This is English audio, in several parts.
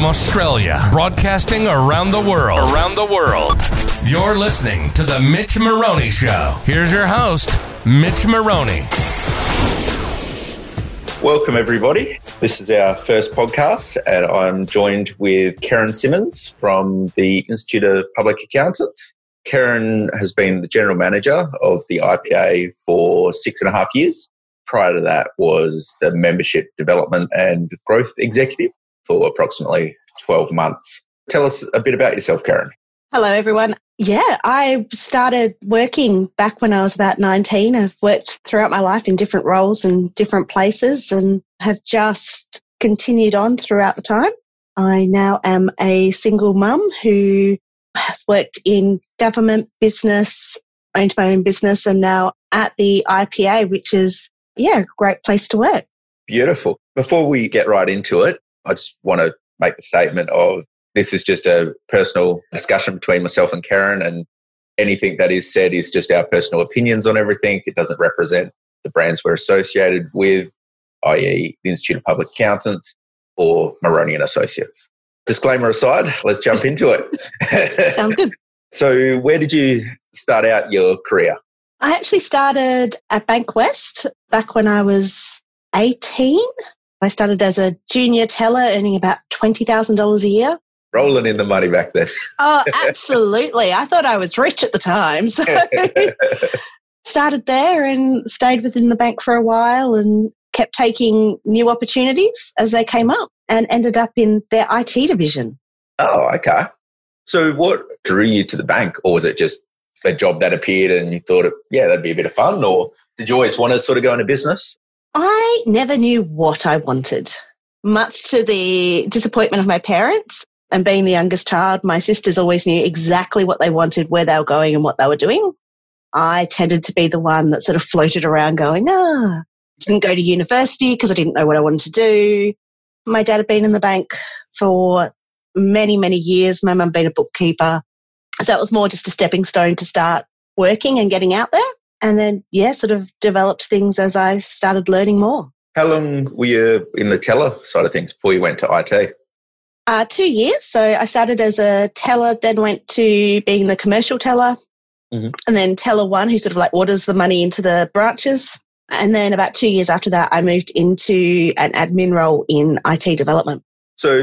from Australia, broadcasting around the world. Around the world. You're listening to The Mitch Maroney Show. Here's your host, Mitch Maroney. Welcome, everybody. This is our first podcast, and I'm joined with Karen Simmons from the Institute of Public Accountants. Karen has been the general manager of the IPA for six and a half years. Prior to that was the membership development and growth executive for approximately 12 months. Tell us a bit about yourself, Karen. Hello, everyone. Yeah, I started working back when I was about 19. I've worked throughout my life in different roles and different places and have just continued on throughout the time. I now am a single mum who has worked in government, business, owned my own business, and now at the IPA, which is, yeah, a great place to work. Beautiful. Before we get right into it, I just want to make the statement of this is just a personal discussion between myself and Karen, and anything that is said is just our personal opinions on everything. It doesn't represent the brands we're associated with, i.e., the Institute of Public Accountants or Maroney and Associates. Disclaimer aside, let's jump into it. Sounds good. so, where did you start out your career? I actually started at Bankwest back when I was 18. I started as a junior teller earning about $20,000 a year. Rolling in the money back then. Oh, absolutely. I thought I was rich at the time. So started there and stayed within the bank for a while and kept taking new opportunities as they came up and ended up in their IT division. Oh, okay. So, what drew you to the bank, or was it just a job that appeared and you thought, yeah, that'd be a bit of fun, or did you always want to sort of go into business? I never knew what I wanted, much to the disappointment of my parents. And being the youngest child, my sisters always knew exactly what they wanted, where they were going, and what they were doing. I tended to be the one that sort of floated around going, ah, didn't go to university because I didn't know what I wanted to do. My dad had been in the bank for many, many years. My mum had been a bookkeeper. So it was more just a stepping stone to start working and getting out there. And then, yeah, sort of developed things as I started learning more. How long were you in the teller side of things before you went to IT? Uh, two years. So I started as a teller, then went to being the commercial teller, Mhm. and then teller one, who sort of like orders the money into the branches. And then about two years after that, I moved into an admin role in IT development. So,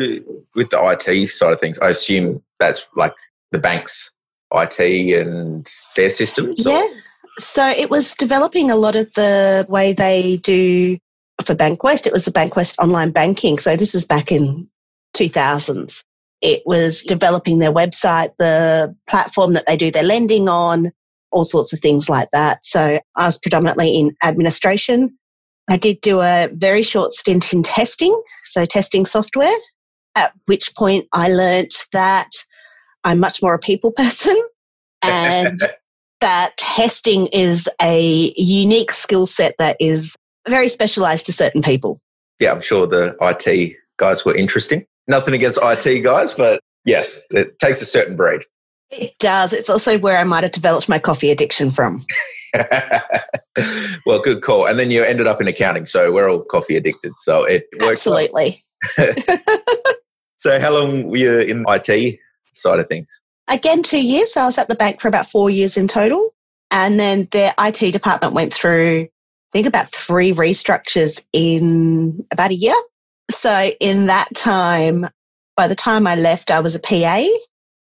with the IT side of things, I assume that's like the bank's IT and their systems? Yeah. So it was developing a lot of the way they do for Bankwest. It was the Bankwest online banking. So this was back in 2000s. It was developing their website, the platform that they do their lending on, all sorts of things like that. So I was predominantly in administration. I did do a very short stint in testing, so testing software, at which point I learnt that I'm much more a people person and that testing is a unique skill set that is very specialized to certain people. yeah, I'm sure the IT guys were interesting. Nothing against IT guys, but yes, it takes a certain breed. It does. It's also where I might have developed my coffee addiction from. well, good call. And then you ended up in accounting, so we're all coffee addicted. So it well. Absolutely. So, how long were you in IT side of things? Again, two years. So I was at the bank for about four years in total. And then their IT department went through, I think, about three restructures in about a year. So in that time, by the time I left, I was a PA,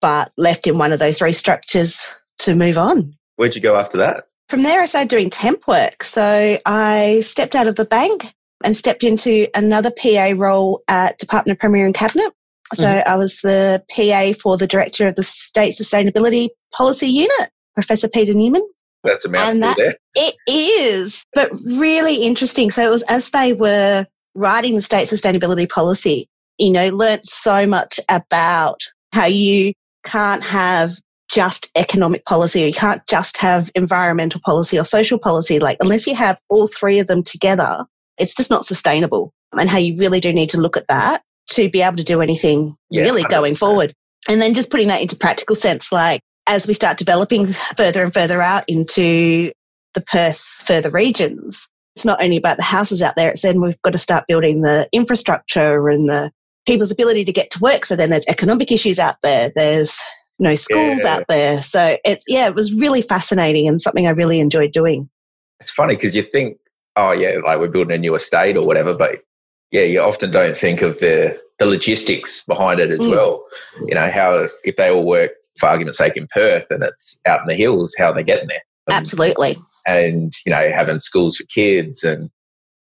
but left in one of those restructures to move on. Where'd you go after that? From there, I started doing temp work. So I stepped out of the bank and stepped into another PA role at Department of Premier and Cabinet. So mm-hmm. I was the PA for the director of the State Sustainability Policy Unit, Professor Peter Newman. That's a mouthful And that- there. It is, but really interesting. So it was as they were writing the state sustainability policy, you know, learnt so much about how you can't have just economic policy or you can't just have environmental policy or social policy. Like, unless you have all three of them together, it's just not sustainable. And how you really do need to look at that to be able to do anything Yeah, really 100%. going forward. And then just putting that into practical sense, like as we start developing further and further out into the Perth further regions, it's not only about the houses out there, it's then we've got to start building the infrastructure and the people's ability to get to work. So then there's economic issues out there. There's no schools Yeah. out there. So it's, yeah, it was really fascinating and something I really enjoyed doing. It's funny because you think, oh yeah, like we're building a new estate or whatever, but yeah, you often don't think of the the logistics behind it as Mm. well. You know how if they all work for argument's sake in Perth and it's out in the hills, how are they getting there? And- Absolutely. and you know having schools for kids and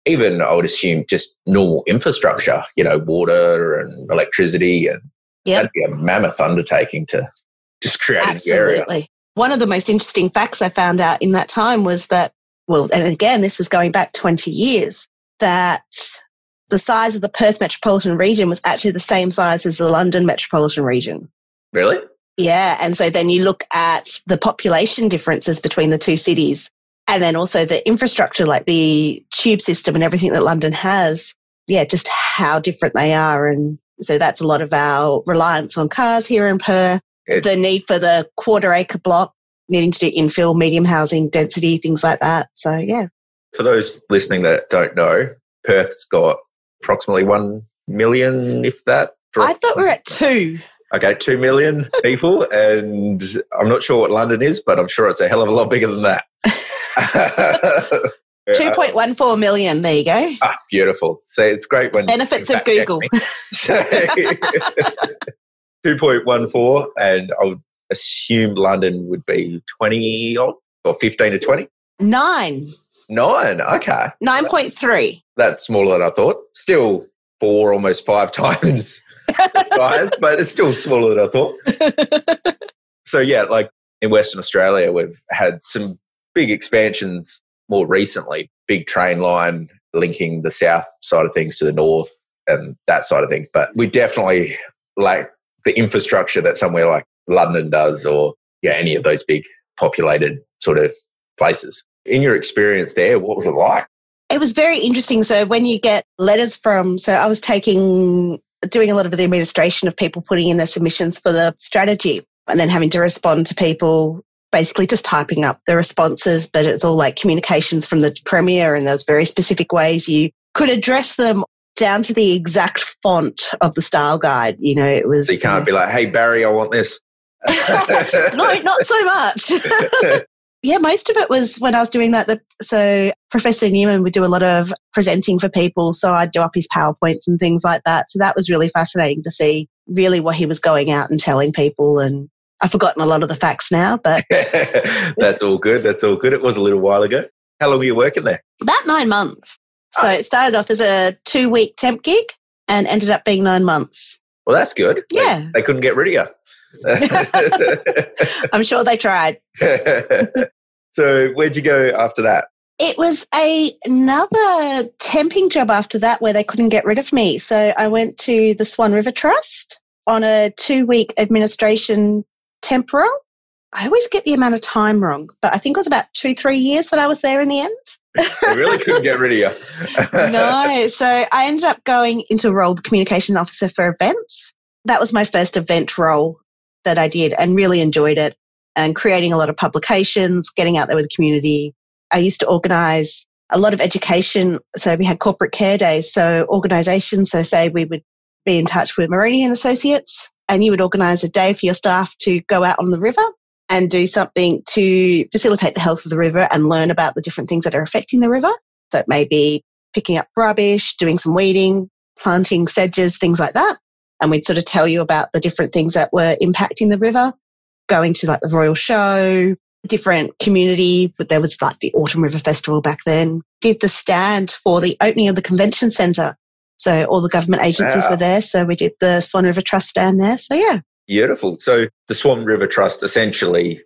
even I would assume just normal infrastructure, you know, water and electricity, and Yep. that'd be a mammoth undertaking to just create a new area. Absolutely. One of the most interesting facts I found out in that time was that, well, and again, this is going back 20 years, that the size of the Perth metropolitan region was actually the same size as the London metropolitan region. Really? Yeah. And so then you look at the population differences between the two cities and then also the infrastructure, like the tube system and everything that London has. Yeah, just how different they are. And so that's a lot of our reliance on cars here in Perth It's- the need for the quarter acre block, needing to do infill, medium housing, density, things like that. So yeah, For those listening that don't know, Perth's got approximately one million, if that. I thought we were at two. okay, two million people, and I'm not sure what London is, but I'm sure it's a hell of a lot bigger than that. Two point one four million. There you go. Ah, beautiful. So it's great when Benefits of Google. So, 2.14, and I would assume London would be 20 odd or 15 to 20. Nine. Nine. Okay. Nine point three. That's smaller than I thought. Still four, almost five times the size, but it's still smaller than I thought. So, yeah, like in Western Australia, we've had some big expansions more recently, big train line linking the south side of things to the north and that side of things. But we definitely lack the infrastructure that somewhere like London does or yeah, any of those big populated sort of places. In your experience there, what was it like? It was very interesting. So when you get letters from, so I was taking, doing a lot of the administration of people putting in their submissions for the strategy and then having to respond to people basically just typing up the responses, but it's all like communications from the premier and there's very specific ways you could address them down to the exact font of the style guide. You know, it was. So you can't be like, hey, Barry, I want this. no, not so much. yeah, most of it was when I was doing that. The, so Professor Newman would do a lot of presenting for people. So I'd do up his PowerPoints and things like that. So that was really fascinating to see really what he was going out and telling people. And I've forgotten a lot of the facts now, but That's all good. That's all good. It was a little while ago. How long were you working there? about nine months. Ah. So Oh. it started off as a two week temp gig and ended up being nine months. Well, that's good. They- Yeah. They, couldn't get rid of you. I'm sure they tried. so, where'd you go after that? It was a, another temping job after that where they couldn't get rid of me. So I went to the Swan River Trust on a two week administration temporal. I always get the amount of time wrong, but I think it was about two, three years that I was there in the end. They really couldn't get rid of you. no. So I ended up going into a role, the communication officer for events. That was my first event role that I did and really enjoyed it and creating a lot of publications, getting out there with the community. I used to organize a lot of education. So we had corporate care days. So organizations, so say we would be in touch with and Associates and you would organize a day for your staff to go out on the river and do something to facilitate the health of the river and learn about the different things that are affecting the river. So it may be picking up rubbish, doing some weeding, planting sedges, things like that. And we'd sort of tell you about the different things that were impacting the river, going to like the Royal Show, different community. But there was like the Autumn River Festival back then. Did the stand for the opening of the convention centre. So all the government agencies Wow. were there. So we did the Swan River Trust stand there. So yeah. Beautiful. So, the Swan River Trust essentially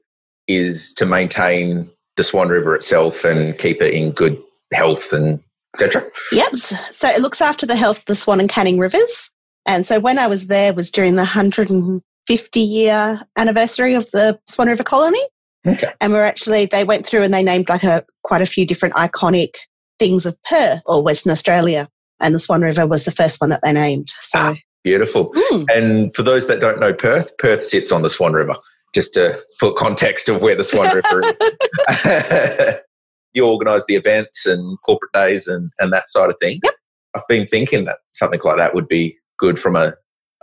is to maintain the Swan River itself and keep it in good health and etc. Yep. So it looks after the health of the Swan and Canning rivers. And so when I was there was during the 150 year anniversary of the Swan River colony. Okay. And we're actually, they went through and they named like a, quite a few different iconic things of Perth or Western Australia. And the Swan River was the first one that they named. So, Ah. Beautiful. hmm, And for those that don't know Perth, Perth sits on the Swan River, just to put context of where the Swan River is. you organise the events and corporate days and, and that side of things. Yep. I've been thinking that something like that would be good from a,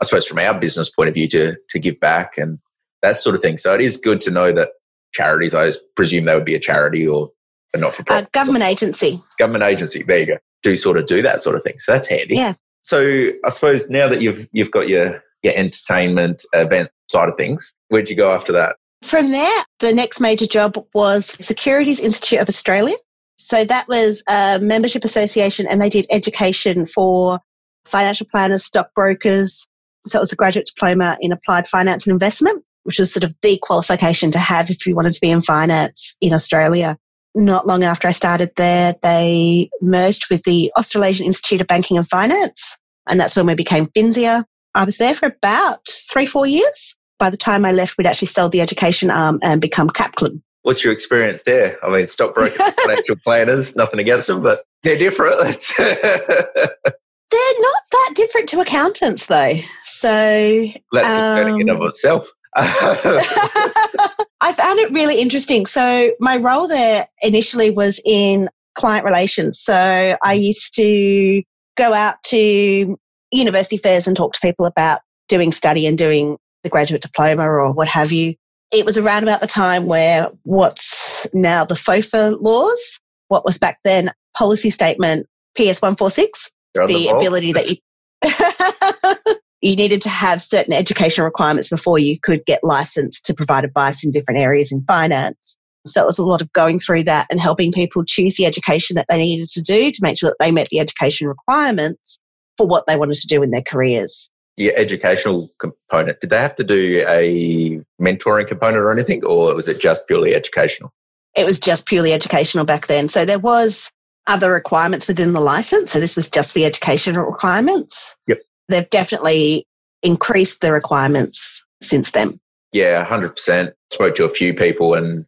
I suppose, from our business point of view to to give back and that sort of thing. So it is good to know that charities, I presume they would be a charity or a not for profit. Uh, government agency. Government agency. There you go. Do sort of do that sort of thing. So that's handy. Yeah. So I suppose now that you've you've got your your entertainment event side of things, where'd you go after that? From there, the next major job was Securities Institute of Australia. So that was a membership association and they did education for financial planners, stockbrokers. So it was a graduate diploma in applied finance and investment, which was sort of the qualification to have if you wanted to be in finance in Australia. Not long after I started there, they merged with the Australasian Institute of Banking and Finance. And that's when we became Finsia. I was there for about three, four years. By the time I left, we'd actually sold the education arm and become Kaplan. What's your experience there? I mean, stockbrokers, financial planners, nothing against them, but they're different. They're not that different to accountants, though. So that's concerning um, in of itself. I found it really interesting. So my role there initially was in client relations. So I mm. used to go out to university fairs and talk to people about doing study and doing the graduate diploma or what have you. It was around about the time where what's now the FOFA laws, what was back then policy statement PS146 you're the, the ability that you you needed to have certain educational requirements before you could get licensed to provide advice in different areas in finance. So it was a lot of going through that and helping people choose the education that they needed to do to make sure that they met the education requirements for what they wanted to do in their careers. The educational component, did they have to do a mentoring component or anything, or was it just purely educational? It was just purely educational back then. So there was other requirements within the license. So this was just the educational requirements. Yep. They've definitely increased the requirements since then. Yeah, 100%. Spoke to a few people and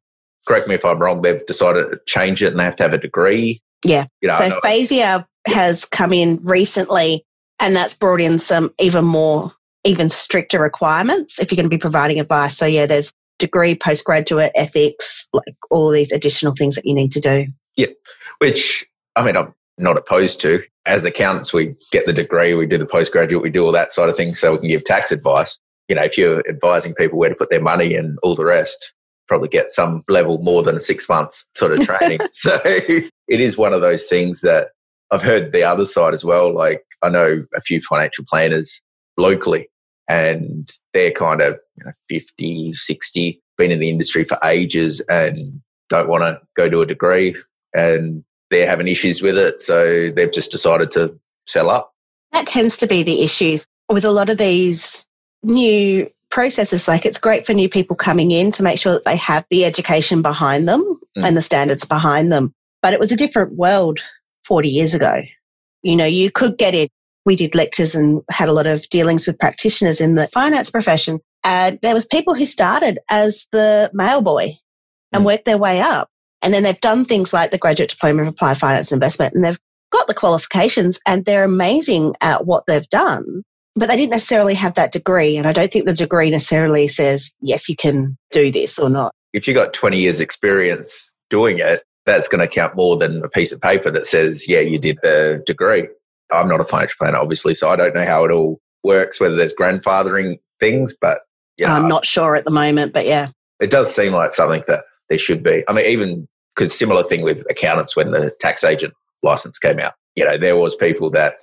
correct me if I'm wrong, they've decided to change it and they have to have a degree. Yeah. You know, so FASEA has come in recently and that's brought in some even more, even stricter requirements if you're going to be providing advice. So yeah, there's degree, postgraduate, ethics, like all these additional things that you need to do. Yeah. Which I mean, I'm not opposed to. As accountants, we get the degree, we do the postgraduate, we do all that sort of thing so we can give tax advice. You know, if you're advising people where to put their money and all the rest, probably get some level more than six months sort of training. so it is one of those things that I've heard the other side as well. Like I know a few financial planners locally and they're kind of you know, 50, 60, been in the industry for ages and don't want to go to a degree and they're having issues with it. So they've just decided to sell up. That tends to be the issues with a lot of these new processes. Like it's great for new people coming in to make sure that they have the education behind them mm. and the standards behind them. But it was a different world 40 years ago. You know, you could get it. We did lectures and had a lot of dealings with practitioners in the finance profession. And there was people who started as the mail boy and mm. worked their way up. And then they've done things like the graduate diploma of applied finance investment and they've got the qualifications and they're amazing at what they've done, but they didn't necessarily have that degree. And I don't think the degree necessarily says, yes, you can do this or not. If you've got 20 years experience doing it, that's going to count more than a piece of paper that says, yeah, you did the degree. I'm not a financial planner, obviously, so I don't know how it all works, whether there's grandfathering things, but you know, I'm not sure at the moment, but yeah. It does seem like something that there should be. I mean, even because similar thing with accountants when the tax agent license came out. You know, there was people that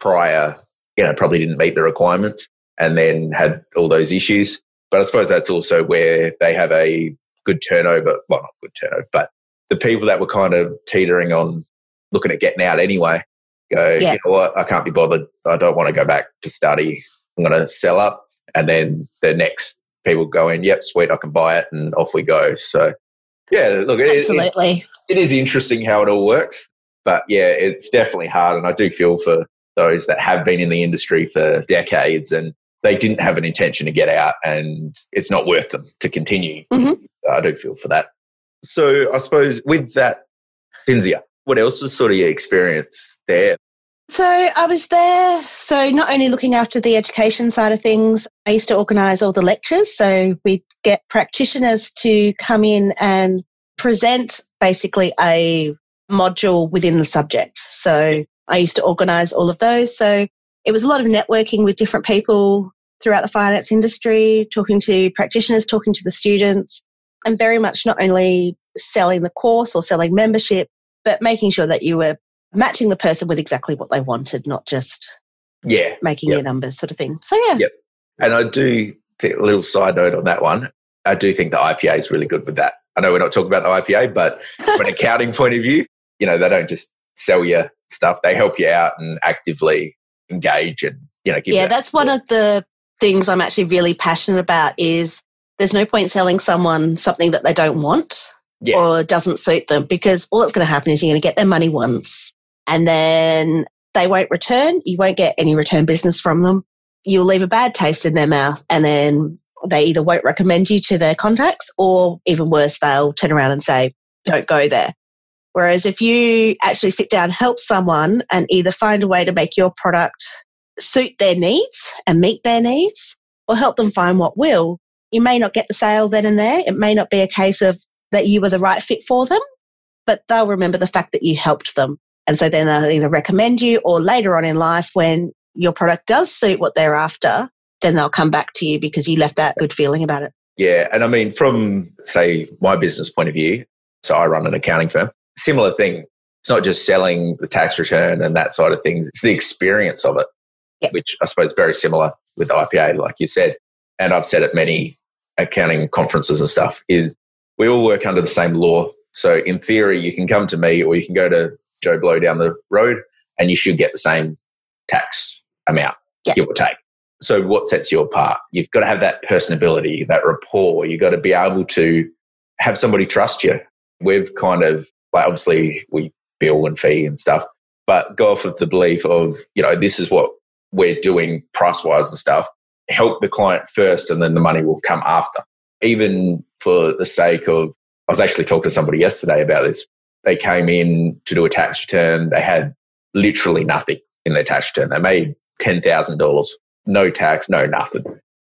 prior, you know, probably didn't meet the requirements and then had all those issues. But I suppose that's also where they have a good turnover. Well, not good turnover, but the people that were kind of teetering on looking at getting out anyway go, yeah. you know what, I can't be bothered. I don't want to go back to study. I'm going to sell up. And then the next people go in, yep, sweet, I can buy it, and off we go. So yeah, look, it, absolutely. It, it is interesting how it all works, but yeah, it's definitely hard, and I do feel for those that have been in the industry for decades and they didn't have an intention to get out, and it's not worth them to continue. Mm-hmm. I do feel for that. So I suppose with that, FinSIA, what else was sort of your experience there? So I was there. So not only looking after the education side of things, I used to organise all the lectures. So we'd get practitioners to come in and present basically a module within the subject. So I used to organise all of those. So it was a lot of networking with different people throughout the finance industry, talking to practitioners, talking to the students, and very much not only selling the course or selling membership, but making sure that you were matching the person with exactly what they wanted, not just yeah making yep. your numbers sort of thing. So yeah. Yep. And I do think a little side note on that one. I do think the IPA is really good with that. I know we're not talking about the IPA, but from an accounting point of view, you know, they don't just sell you stuff. They help you out and actively engage and, you know, give Yeah, that's one of the things I'm actually really passionate about is there's no point selling someone something that they don't want yeah. or doesn't suit them because all that's going to happen is you're going to get their money once and then they won't return. You won't get any return business from them. You'll leave a bad taste in their mouth and then they either won't recommend you to their contacts or even worse, they'll turn around and say, don't go there. Whereas if you actually sit down, help someone and either find a way to make your product suit their needs and meet their needs or help them find what will, you may not get the sale then and there. It may not be a case of that you were the right fit for them, but they'll remember the fact that you helped them. And so then they'll either recommend you or later on in life when your product does suit what they're after, then they'll come back to you because you left that good feeling about it. Yeah. And I mean, from say my business point of view, so I run an accounting firm, similar thing. It's not just selling the tax return and that side of things, it's the experience of it, yep. which I suppose is very similar with IPA, like you said. And I've said at many accounting conferences and stuff, is we all work under the same law. So in theory, you can come to me or you can go to Joe Blow down the road and you should get the same tax amount, yep. give or take. So what sets you apart? You've got to have that personability, that rapport. You've got to be able to have somebody trust you. We've kind of, like obviously we bill and fee and stuff, but go off of the belief of, you know, this is what we're doing price wise and stuff. Help the client first and then the money will come after. Even for the sake of, I was actually talking to somebody yesterday about this. They came in to do a tax return. They had literally nothing in their tax return. They made $10,000, no tax, no nothing.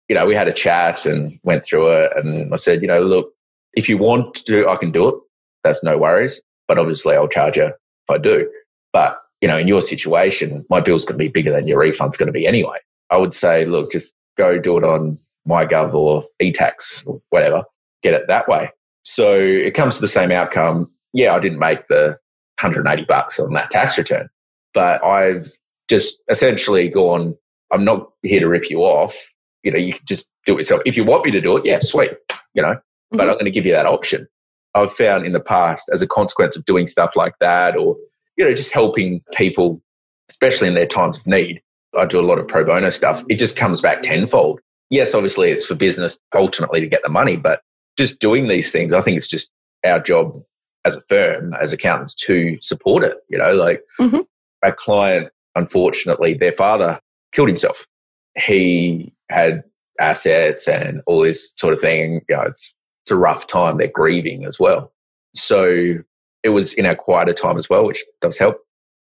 You know, we had a chat and went through it. And I said, you know, look, if you want to I can do it. That's no worries. But obviously, I'll charge you if I do. But, you know, in your situation, my bill's going to be bigger than your refund's going to be anyway. I would say, look, just go do it on MyGov or eTax or whatever, get it that way. So it comes to the same outcome. Yeah, I didn't make the 180 bucks on that tax return, but I've just essentially gone, I'm not here to rip you off. You know, you can just do it yourself. If you want me to do it, yeah, sweet, you know, mm-hmm. but I'm going to give you that option. I've found in the past as a consequence of doing stuff like that or, you know, just helping people, especially in their times of need. I do a lot of pro bono stuff. It just comes back tenfold yes, obviously it's for business ultimately to get the money, but just doing these things, I think it's just our job as a firm, as accountants to support it. You know, like mm-hmm. a client, unfortunately, their father killed himself. He had assets and all this sort of thing. You know, it's, it's a rough time. They're grieving as well. So it was in our quieter time as well, which does help.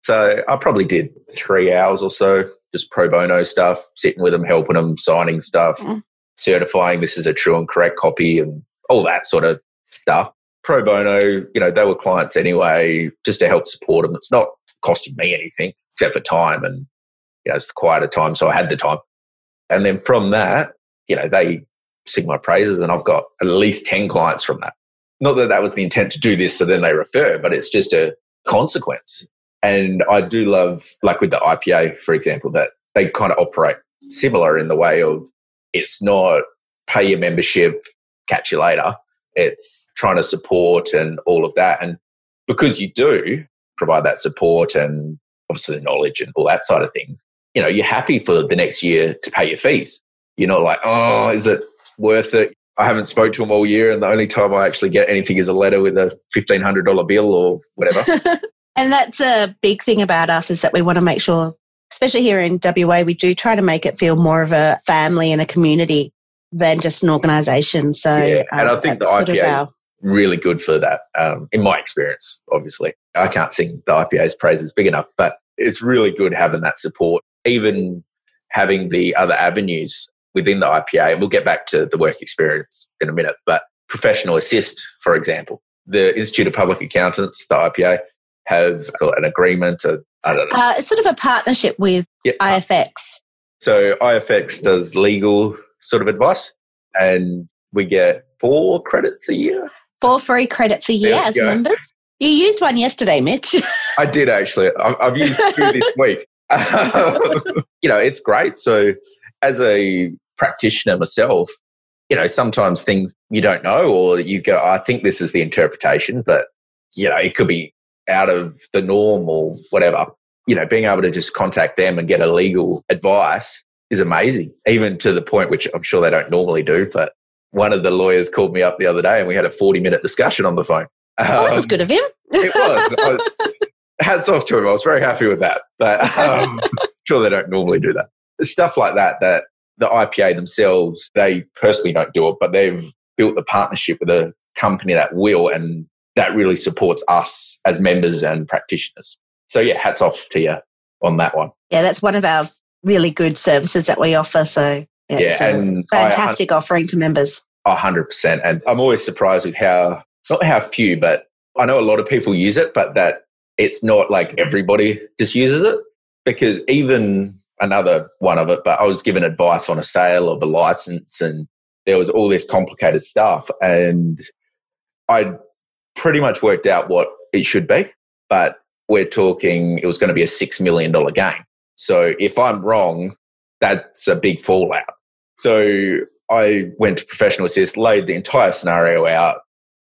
So I probably did three hours or so just pro bono stuff, sitting with them, helping them, signing stuff, mm. certifying this is a true and correct copy, and all that sort of stuff. Pro bono, you know, they were clients anyway, just to help support them. It's not costing me anything except for time, and you know, it's the quieter time, so I had the time. And then from that, you know, they sing my praises, and I've got at least ten clients from that. Not that that was the intent to do this, so then they refer, but it's just a consequence. And I do love, like with the IPA, for example, that they kind of operate similar in the way of it's not pay your membership, catch you later. It's trying to support and all of that. And because you do provide that support and obviously the knowledge and all that side of things, you know, you're happy for the next year to pay your fees. You're not like, oh, is it worth it? I haven't spoke to them all year, and the only time I actually get anything is a letter with a fifteen hundred dollar bill or whatever. And that's a big thing about us is that we want to make sure, especially here in WA, we do try to make it feel more of a family and a community than just an organisation. So, yeah. and um, I think the IPA our, is really good for that. Um, in my experience, obviously, I can't sing the IPA's praises big enough, but it's really good having that support, even having the other avenues within the IPA. And we'll get back to the work experience in a minute, but professional assist, for example, the Institute of Public Accountants, the IPA, have an agreement, a I don't know. Uh, it's sort of a partnership with Yeah. IFX. So IFX does legal sort of advice, and we get four credits a year. Four free credits a year as go. members. You used one yesterday, Mitch. I did actually. I've, I've used two this week. you know, it's great. So, as a practitioner myself, you know, sometimes things you don't know, or you go, I think this is the interpretation, but, you know, it could be out of the norm or whatever. You know, being able to just contact them and get a legal advice is amazing, even to the point which I'm sure they don't normally do. But one of the lawyers called me up the other day and we had a 40 minute discussion on the phone. well, that was Um, good of him. it was- hats off to him. I was very happy with that. But um, sure, they don't normally do that. Stuff like that, that the IPA themselves, they personally don't do it, but they've built the partnership with a company that will, and that really supports us as members and practitioners. So, yeah, hats off to you on that one. Yeah, that's one of our really good services that we offer. So yeah, Yeah, it's a and I- fantastic offering to members. A hundred percent. And I'm always surprised with how not how few, but I know a lot of people use it, but that it's not like everybody just uses it. Because even another one of it, but I was given advice on a sale of a license and there was all this complicated stuff. And I pretty much worked out what it should be, but we're talking it was going to be a six million dollar game. So if I'm wrong, that's a big fallout. So I went to professional assist, laid the entire scenario out,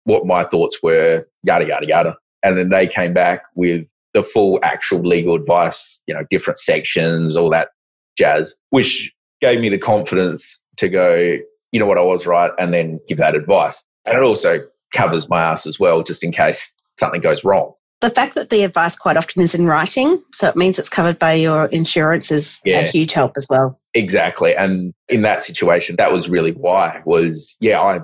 what my thoughts were, yada, yada, yada. And then they came back with the full actual legal advice, you know, different sections, all that jazz, which gave me the confidence to go, you know what, I was right, and then give that advice. And it also covers my ass as well, just in case something goes wrong. The fact that the advice quite often is in writing, so it means it's covered by your insurance, is Yeah. a huge help as well. Exactly. And in that situation, that was really why was, yeah, I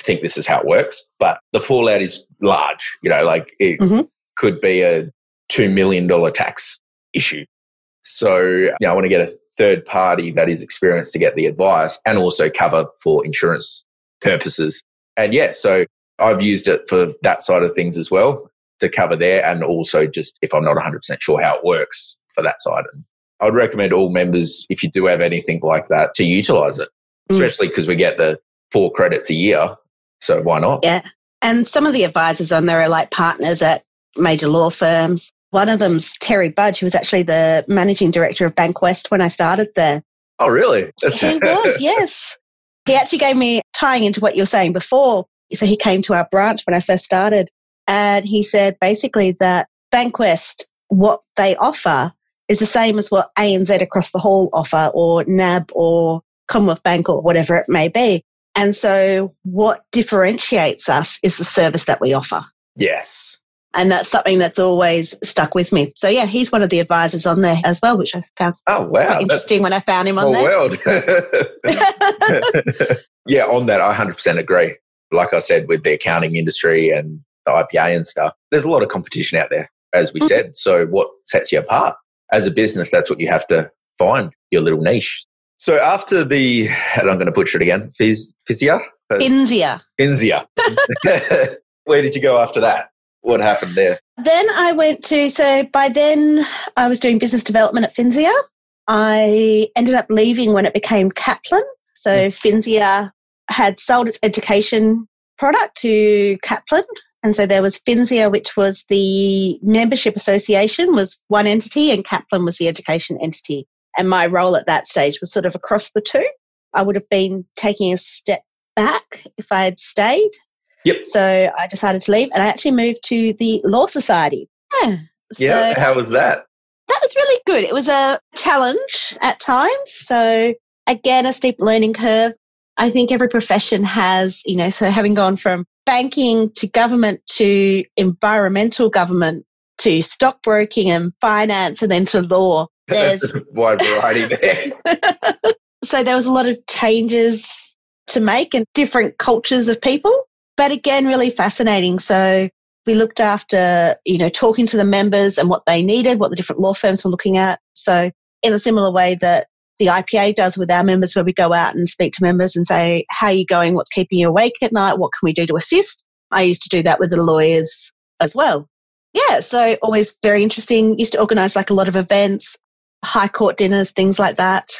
think this is how it works, but the fallout is large, you know, like it Mhm. could be a $2 million tax issue. So, you know, I want to get a third party that is experienced to get the advice and also cover for insurance purposes. And yeah, so I've used it for that side of things as well to cover there and also just if I'm not 100% sure how it works for that side. And I'd recommend all members, if you do have anything like that, to utilize it, Mm. especially because we get the four credits a year. So why not? Yeah. And some of the advisors on there are like partners at major law firms. One of them's Terry Budge, who was actually the managing director of Bankwest when I started there. Oh, really? He was, yes. He actually gave me tying into what you were saying before. So he came to our branch when I first started and he said basically that Bankwest, what they offer is the same as what ANZ across the hall offer or NAB or Commonwealth Bank or whatever it may be. And so what differentiates us is the service that we offer. yes. And that's something that's always stuck with me. So yeah, he's one of the advisors on there as well, which I found Oh, wow. interesting when I found him on there. world. yeah, on that, I 100% agree. Like I said, with the accounting industry and the IPA and stuff, there's a lot of competition out there, as we Mhm. said. So, what sets you apart? As a business, that's what you have to find your little niche. So, after the, and I'm going to butcher it again, Phys, Physio? Finsia. Finsia. Where did you go after that? What happened there? Then I went to, so by then I was doing business development at Finsia. I ended up leaving when it became Kaplan. So Finsia had sold its education product to Kaplan. And so there was Finsia, which was the membership association was one entity and Kaplan was the education entity. And my role at that stage was sort of across the two. I would have been taking a step back if I had stayed. Yep. So I decided to leave and I actually moved to the Law Society. Yeah. Yeah. So how was that? that was really good. It was a challenge at times. So again, a steep learning curve. I think every profession has, you know, so having gone from banking to government to environmental government to stockbroking and finance and then to law. There's a wide variety there. so there was a lot of changes to make and different cultures of people, but again, really fascinating. So we looked after, you know, talking to the members and what they needed, what the different law firms were looking at. So in a similar way that the IPA does with our members, where we go out and speak to members and say, how are you going? What's keeping you awake at night? What can we do to assist? I used to do that with the lawyers as well. yeah, so always very interesting. Used to organize like a lot of events, high court dinners, things like that.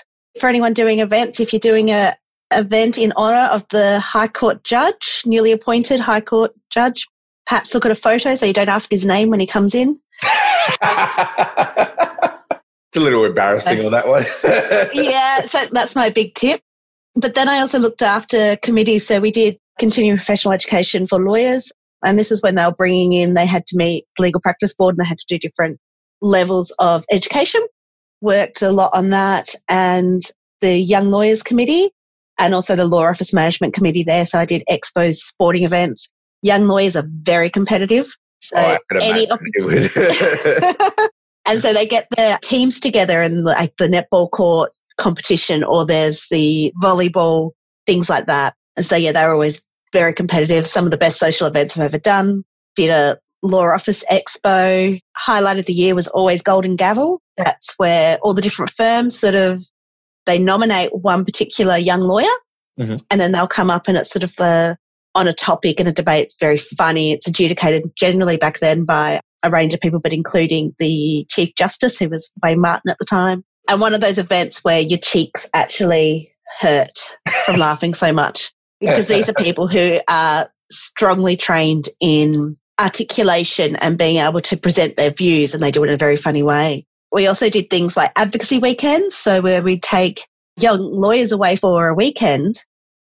For anyone doing events, if you're doing a event in honor of the High Court judge, newly appointed High Court judge, perhaps look at a photo so you don't ask his name when he comes in. it's a little embarrassing on that one. yeah, so that's my big tip. But then I also looked after committees. So we did continuing professional education for lawyers. And this is when they were bringing in, they had to meet legal practice board and they had to do different levels of education. Worked a lot on that and the young lawyers committee and also the law office management committee there. So I did expos, sporting events. Young lawyers are very competitive. So Oh, any op- and so they get their teams together in like the netball court competition or there's the volleyball, things like that. And so yeah, they were always very competitive. Some of the best social events I've ever done. Did a law office expo. Highlight of the year was always Golden Gavel. That's where all the different firms sort of they nominate one particular young lawyer Mhm. and then they'll come up and it's sort of the on a topic and a debate. It's very funny. It's adjudicated generally back then by a range of people, but including the Chief Justice, who was Wayne Martin at the time. And one of those events where your cheeks actually hurt from laughing so much because these are people who are strongly trained in articulation and being able to present their views and they do it in a very funny way. We also did things like advocacy weekends. So where we take young lawyers away for a weekend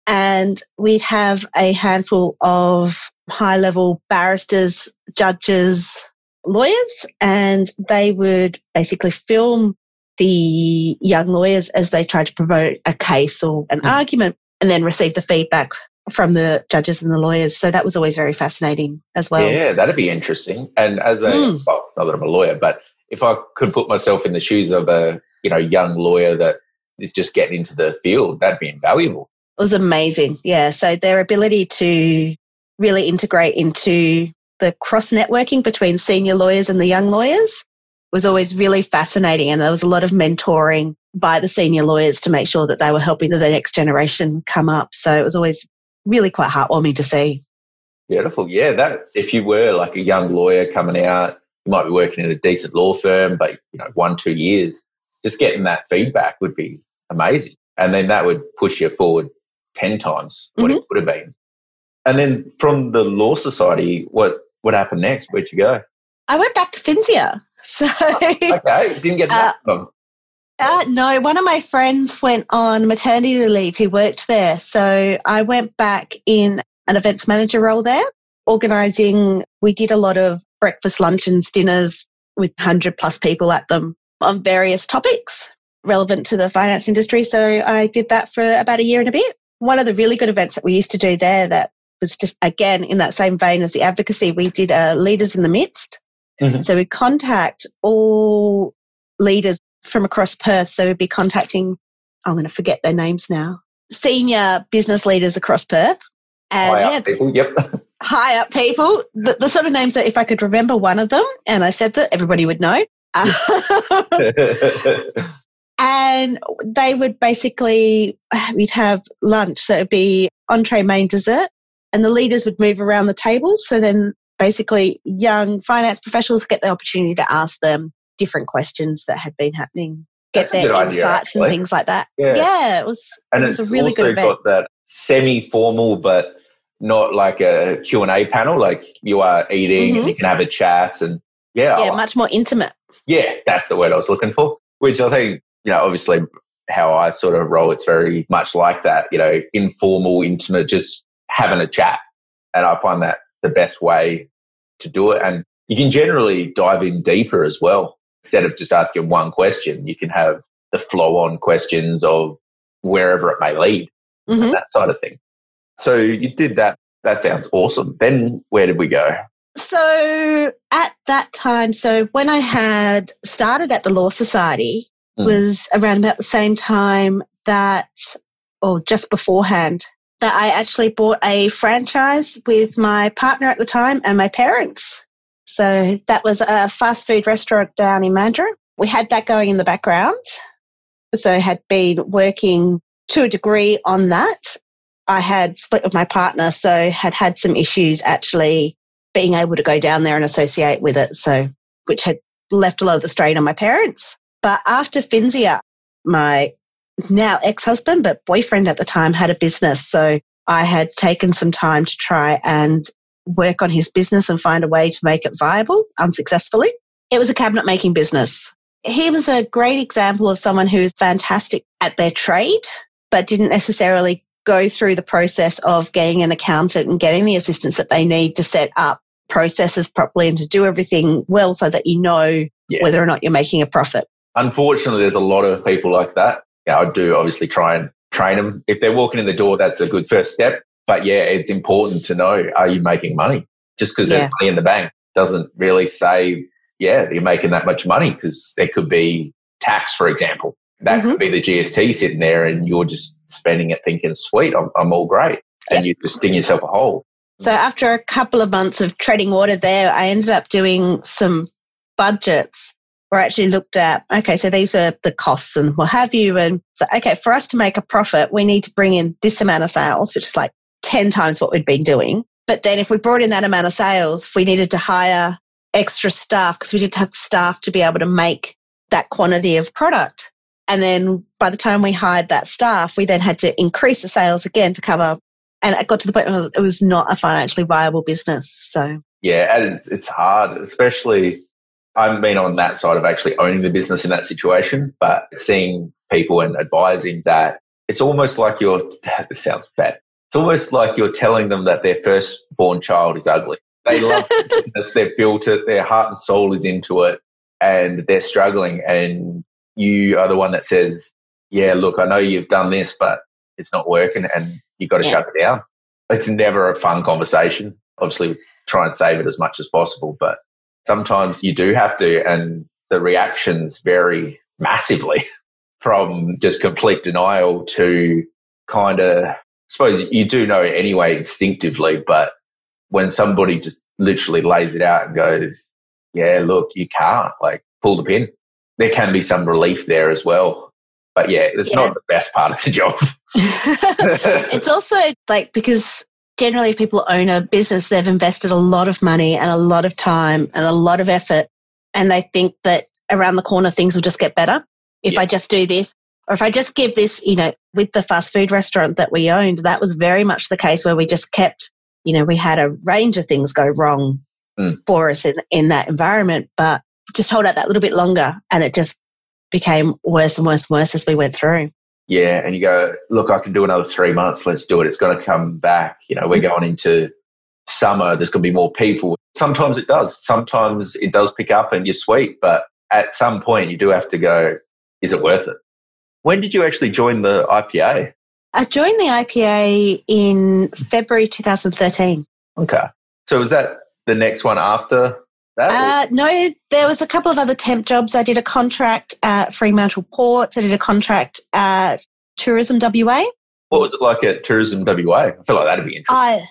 and we'd have a handful of high level barristers, judges, lawyers, and they would basically film the young lawyers as they tried to promote a case or an Mm. argument and then receive the feedback from the judges and the lawyers. So that was always very fascinating as well. yeah, that'd be interesting. And as a Mm. well, not that I'm a lawyer, but if I could put myself in the shoes of a you know young lawyer that is just getting into the field, that'd be invaluable. It was amazing. Yeah. So their ability to really integrate into the cross networking between senior lawyers and the young lawyers was always really fascinating. And there was a lot of mentoring by the senior lawyers to make sure that they were helping the next generation come up. So it was always really quite heartwarming to see. Beautiful. Yeah, that if you were like a young lawyer coming out, you might be working in a decent law firm, but you know, one, two years, just getting that feedback would be amazing. And then that would push you forward 10 times what it mm-hmm. would have been. And then from the Law Society, what, what happened next? Where'd you go? I went back to Finsia. So Okay, didn't get that long. Uh, no, one of my friends went on maternity leave. He worked there. So I went back in an events manager role there, organizing. We did a lot of breakfast, luncheons, dinners with 100 plus people at them on various topics relevant to the finance industry. So I did that for about a year and a bit. One of the really good events that we used to do there that was just again in that same vein as the advocacy, we did uh, Leaders in the Midst. Mhm. So we contact all leaders from across Perth. So we'd be contacting, I'm going to forget their names now, senior business leaders across Perth. And High yeah, up people. Yep. high up people, the, the sort of names that if I could remember one of them and I said that everybody would know. and they would basically, we'd have lunch. So it'd be entree, main, dessert. And the leaders would move around the tables. So then basically young finance professionals get the opportunity to ask them different questions that had been happening, get That's their good idea, insights and things like that. Yeah. Yeah, it was, and it was it's a really also good event. got that semi-formal but not like a q&a panel like you are eating and Mhm. you can have a chat and yeah yeah, much more intimate. yeah that's the word i was looking for which i think you know obviously how i sort of roll it's very much like that you know informal intimate just having a chat and i find that the best way to do it and you can generally dive in deeper as well instead of just asking one question you can have the flow on questions of wherever it may lead Mhm. that side of thing. So you did that. That sounds awesome. Then where did we go? So at that time, so when I had started at the Law Society Mm. was around about the same time that, or just beforehand, that I actually bought a franchise with my partner at the time and my parents. So that was a fast food restaurant down in Mandurah. We had that going in the background. So had been working to a degree on that. I had split with my partner, so had had some issues actually being able to go down there and associate with it. So, which had left a lot of the strain on my parents. But after Finsia, my now ex husband, but boyfriend at the time had a business. So I had taken some time to try and work on his business and find a way to make it viable unsuccessfully. It was a cabinet making business. He was a great example of someone who's fantastic at their trade, but didn't necessarily go through the process of getting an accountant and getting the assistance that they need to set up processes properly and to do everything well so that you know yeah. whether or not you're making a profit. Unfortunately, there's a lot of people like that. Yeah, I do obviously try and train them. If they're walking in the door, that's a good first step. But yeah, it's important to know are you making money? Just because yeah. there's money in the bank doesn't really say, yeah, you're making that much money because there could be tax, for example. That mm-hmm. could be the GST sitting there and you're just spending it thinking, sweet, I'm, I'm all great. And you just sting yourself a hole. So after a couple of months of treading water there, I ended up doing some budgets where I actually looked at, okay, so these were the costs and what have you. And so, okay, for us to make a profit, we need to bring in this amount of sales, which is like 10 times what we'd been doing. But then if we brought in that amount of sales, we needed to hire extra staff because we didn't have staff to be able to make that quantity of product. And then by the time we hired that staff, we then had to increase the sales again to cover. And it got to the point where it was not a financially viable business. So, yeah, and it's hard, especially I've been on that side of actually owning the business in that situation, but seeing people and advising that it's almost like you're, this sounds bad. It's almost like you're telling them that their firstborn child is ugly. They love the business, they've built it, their heart and soul is into it, and they're struggling. And you are the one that says, Yeah, look, I know you've done this, but it's not working and you've got to yeah. shut it down. It's never a fun conversation. Obviously, try and save it as much as possible, but sometimes you do have to, and the reactions vary massively from just complete denial to kind of, I suppose you do know anyway instinctively, but when somebody just literally lays it out and goes, yeah, look, you can't, like, pull the pin, there can be some relief there as well. But yeah, it's yeah. not the best part of the job. it's also like because generally if people own a business, they've invested a lot of money and a lot of time and a lot of effort. And they think that around the corner things will just get better if yeah. I just do this. Or if I just give this, you know, with the fast food restaurant that we owned, that was very much the case where we just kept, you know, we had a range of things go wrong mm. for us in, in that environment, but just hold out that little bit longer and it just became worse and worse and worse as we went through yeah, and you go, look, I can do another three months. Let's do it. It's going to come back. You know, we're mm-hmm. going into summer. There's going to be more people. Sometimes it does. Sometimes it does pick up and you're sweet. But at some point, you do have to go, is it worth it? When did you actually join the IPA? I joined the IPA in February 2013. Okay. So was that the next one after? Uh, no, there was a couple of other temp jobs. I did a contract at Fremantle Ports. I did a contract at Tourism WA. What was it like at Tourism WA? I feel like that'd be interesting. I,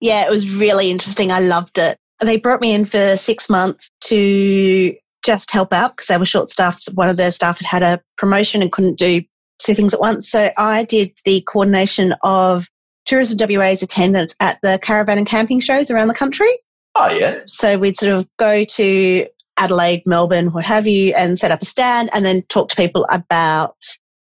yeah, it was really interesting. I loved it. They brought me in for six months to just help out because they were short staffed. One of their staff had had a promotion and couldn't do two things at once. So I did the coordination of Tourism WA's attendance at the caravan and camping shows around the country. Oh, yeah. So we'd sort of go to Adelaide, Melbourne, what have you, and set up a stand and then talk to people about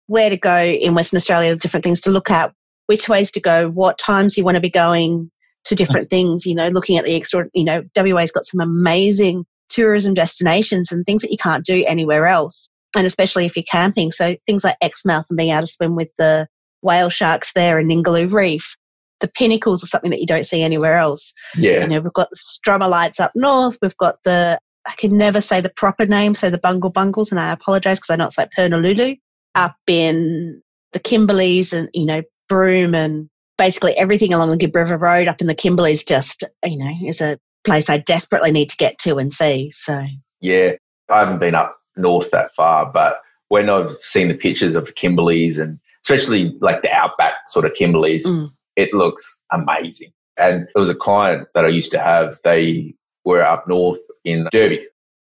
where to go in Western Australia, different things to look at, which ways to go, what times you want to be going to different things, you know, looking at the extra, you know, WA's got some amazing tourism destinations and things that you can't do anywhere else. And especially if you're camping. So things like Exmouth and being able to swim with the whale sharks there in Ningaloo Reef the pinnacles are something that you don't see anywhere else. Yeah. You know, we've got the Stromolites up north. We've got the, I can never say the proper name, so the Bungle Bungles, and I apologize because I know it's like Purnululu up in the Kimberleys and, you know, Broome and basically everything along the Gibb River Road up in the Kimberleys just, you know, is a place I desperately need to get to and see. So, yeah, I haven't been up north that far, but when I've seen the pictures of the Kimberleys and especially like the outback sort of Kimberleys, mm it looks amazing. And it was a client that I used to have. They were up north in Derby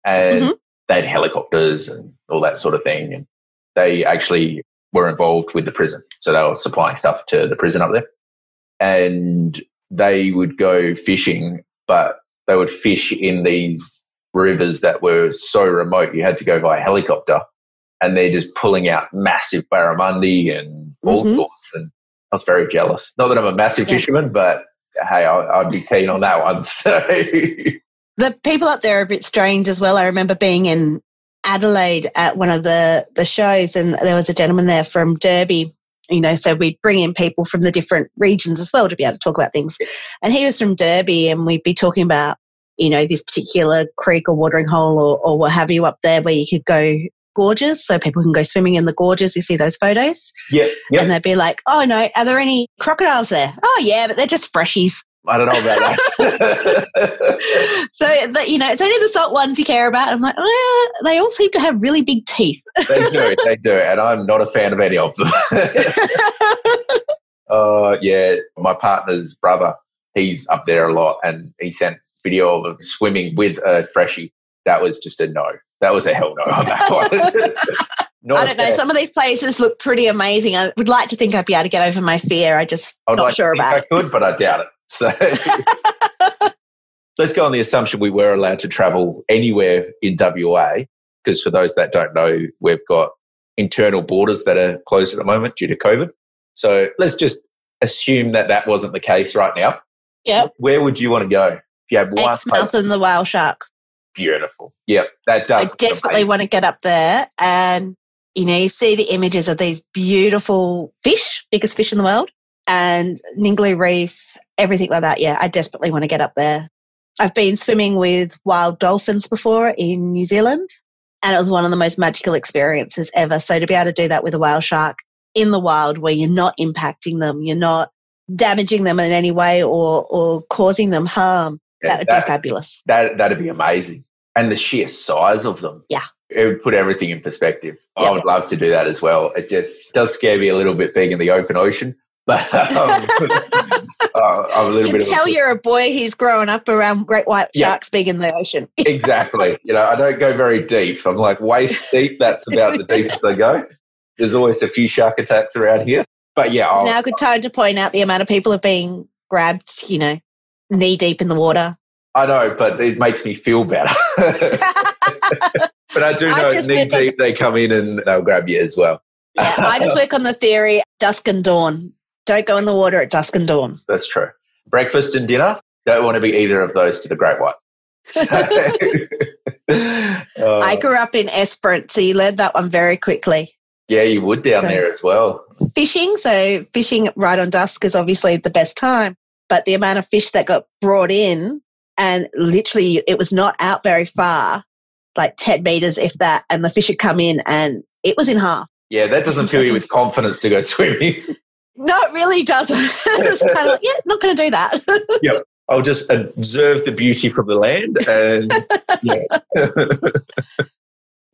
and mm-hmm. they had helicopters and all that sort of thing. And they actually were involved with the prison. So they were supplying stuff to the prison up there. And they would go fishing, but they would fish in these rivers that were so remote you had to go by helicopter and they're just pulling out massive barramundi and all Mhm. I was very jealous. Not that I'm a massive Yeah. fisherman, but hey, I, I'd be keen on that one. So The people up there are a bit strange as well. I remember being in Adelaide at one of the, the shows, and there was a gentleman there from Derby. You know, so we'd bring in people from the different regions as well to be able to talk about things. And he was from Derby, and we'd be talking about, you know, this particular creek or watering hole or, or what have you up there where you could go gorges, so people can go swimming in the gorges. You see those photos, yeah, yeah. and they'd be like, "Oh no, are there any crocodiles there? Oh yeah, but they're just freshies." I don't know about that. so but, you know, it's only the salt ones you care about. I'm like, well, they all seem to have really big teeth. they do, they do, and I'm not a fan of any of them. uh, yeah, my partner's brother, he's up there a lot, and he sent video of him swimming with a freshie. That was just a no. That was a hell no on that one. I don't know. Some of these places look pretty amazing. I would like to think I'd be able to get over my fear. I just I would not like sure about I it. could, but I doubt it. So let's go on the assumption we were allowed to travel anywhere in WA, because for those that don't know, we've got internal borders that are closed at the moment due to COVID. So let's just assume that that wasn't the case right now. Yeah. Where would you want to go? If you had one Exmouth place, and the whale shark. beautiful. Yep, that does. I desperately want to get up there and you know, you see the images of these beautiful fish, biggest fish in the world, and Ningaloo Reef, everything like that. Yeah, I desperately want to get up there. I've been swimming with wild dolphins before in New Zealand, and it was one of the most magical experiences ever. So to be able to do that with a whale shark in the wild where you're not impacting them, you're not damaging them in any way or, or causing them harm, Yeah, that would be fabulous. That that'd be amazing, and the sheer size of them. Yeah. it would put everything in perspective. I would love to do that as well. It just does scare me a little bit being in the open ocean, but um, uh, I'm a little You bit. tell a, you're a boy who's grown up around great white Yeah. sharks being in the ocean. exactly. You know, I don't go very deep. I'm like waist deep. That's about the deepest I go. There's always a few shark attacks around here, but yeah, It's I'll, now a good time to point out the amount of people have been grabbed, you know, knee deep in the water. I know, but it makes me feel better. but I do know knee deep, they come in and they'll grab you as well. Yeah, I just work on the theory dusk and dawn. Don't go in the water at dusk and dawn. That's true. Breakfast and dinner, don't want to be either of those to the great white. I Uh, grew up in Esperance, so you learned that one very quickly. yeah, you would down So- there as well. Fishing, so fishing right on dusk is obviously the best time, but the amount of fish that got brought in, and literally it was not out very far, like 10 meters, if that, and the fish had come in and it was in half. Yeah, that doesn't fill you with confidence to go swimming. No, it really doesn't. it's kind of like, yeah, not going to do that. I'll just observe the beauty from the land and yeah.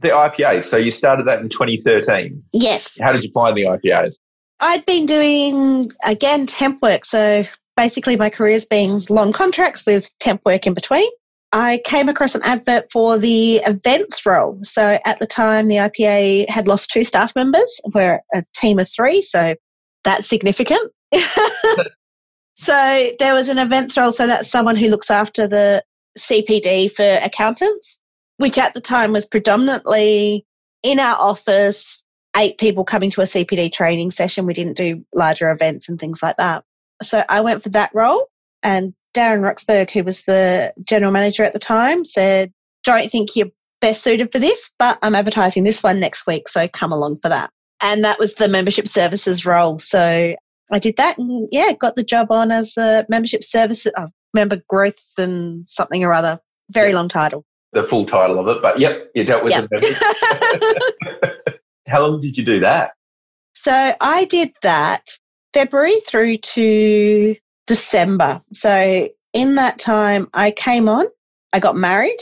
the IPA. So you started that in 2013. yes. How did you find the IPAs? I'd been doing, again, temp work. So basically, my career's been long contracts with temp work in between. I came across an advert for the events role. So at the time, the IPA had lost two staff members. We're a team of three. So that's significant. so there was an events role. So that's someone who looks after the CPD for accountants, which at the time was predominantly in our office, eight people coming to a CPD training session. We didn't do larger events and things like that. So I went for that role and Darren Roxburgh, who was the general manager at the time, said, don't think you're best suited for this, but I'm advertising this one next week. So come along for that. And that was the membership services role. So I did that and yeah, got the job on as a membership services, oh, uh, member growth and something or other. Very long title. The full title of it, but yep, you dealt with Yep. the members. How long did you do that? So I did that February through to December. So in that time, I came on, I got married,